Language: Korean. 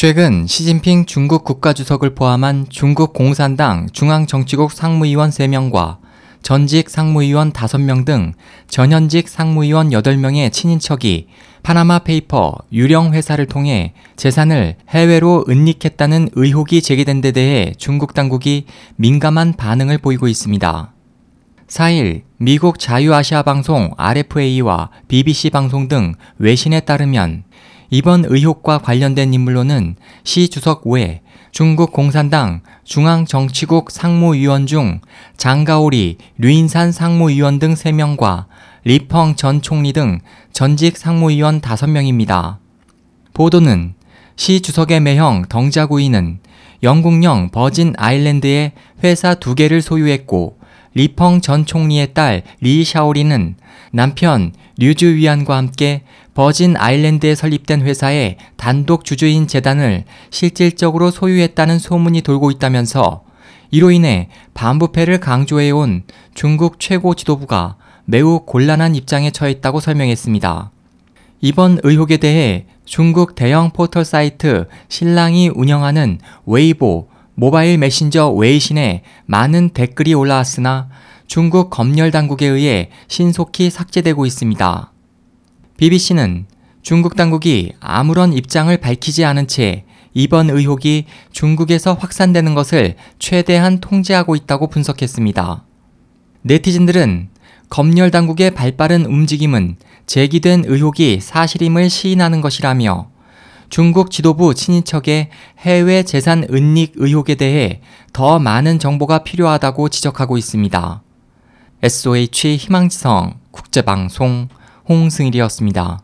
최근 시진핑 중국 국가주석을 포함한 중국 공산당 중앙정치국 상무위원 3명과 전직 상무위원 5명 등 전현직 상무위원 8명의 친인척이 파나마 페이퍼 유령 회사를 통해 재산을 해외로 은닉했다는 의혹이 제기된 데 대해 중국 당국이 민감한 반응을 보이고 있습니다. 4일 미국 자유아시아 방송 RFA와 BBC 방송 등 외신에 따르면 이번 의혹과 관련된 인물로는 시 주석 외 중국 공산당 중앙정치국 상무위원 중 장가오리, 류인산 상무위원 등 3명과 리펑 전 총리 등 전직 상무위원 5명입니다. 보도는 시 주석의 매형 덩자구이는 영국령 버진 아일랜드에 회사 두 개를 소유했고 리펑 전 총리의 딸 리 샤오리는 남편 류즈 위안과 함께 버진 아일랜드에 설립된 회사의 단독 주주인 재단을 실질적으로 소유했다는 소문이 돌고 있다면서 이로 인해 반부패를 강조해온 중국 최고 지도부가 매우 곤란한 입장에 처했다고 설명했습니다. 이번 의혹에 대해 중국 대형 포털 사이트 신랑이 운영하는 웨이보 모바일 메신저 웨이신에 많은 댓글이 올라왔으나 중국 검열 당국에 의해 신속히 삭제되고 있습니다. BBC는 중국 당국이 아무런 입장을 밝히지 않은 채 이번 의혹이 중국에서 확산되는 것을 최대한 통제하고 있다고 분석했습니다. 네티즌들은 검열 당국의 발빠른 움직임은 제기된 의혹이 사실임을 시인하는 것이라며 중국 지도부 친인척의 해외 재산 은닉 의혹에 대해 더 많은 정보가 필요하다고 지적하고 있습니다. SOH 희망지성 국제방송 홍승일이었습니다.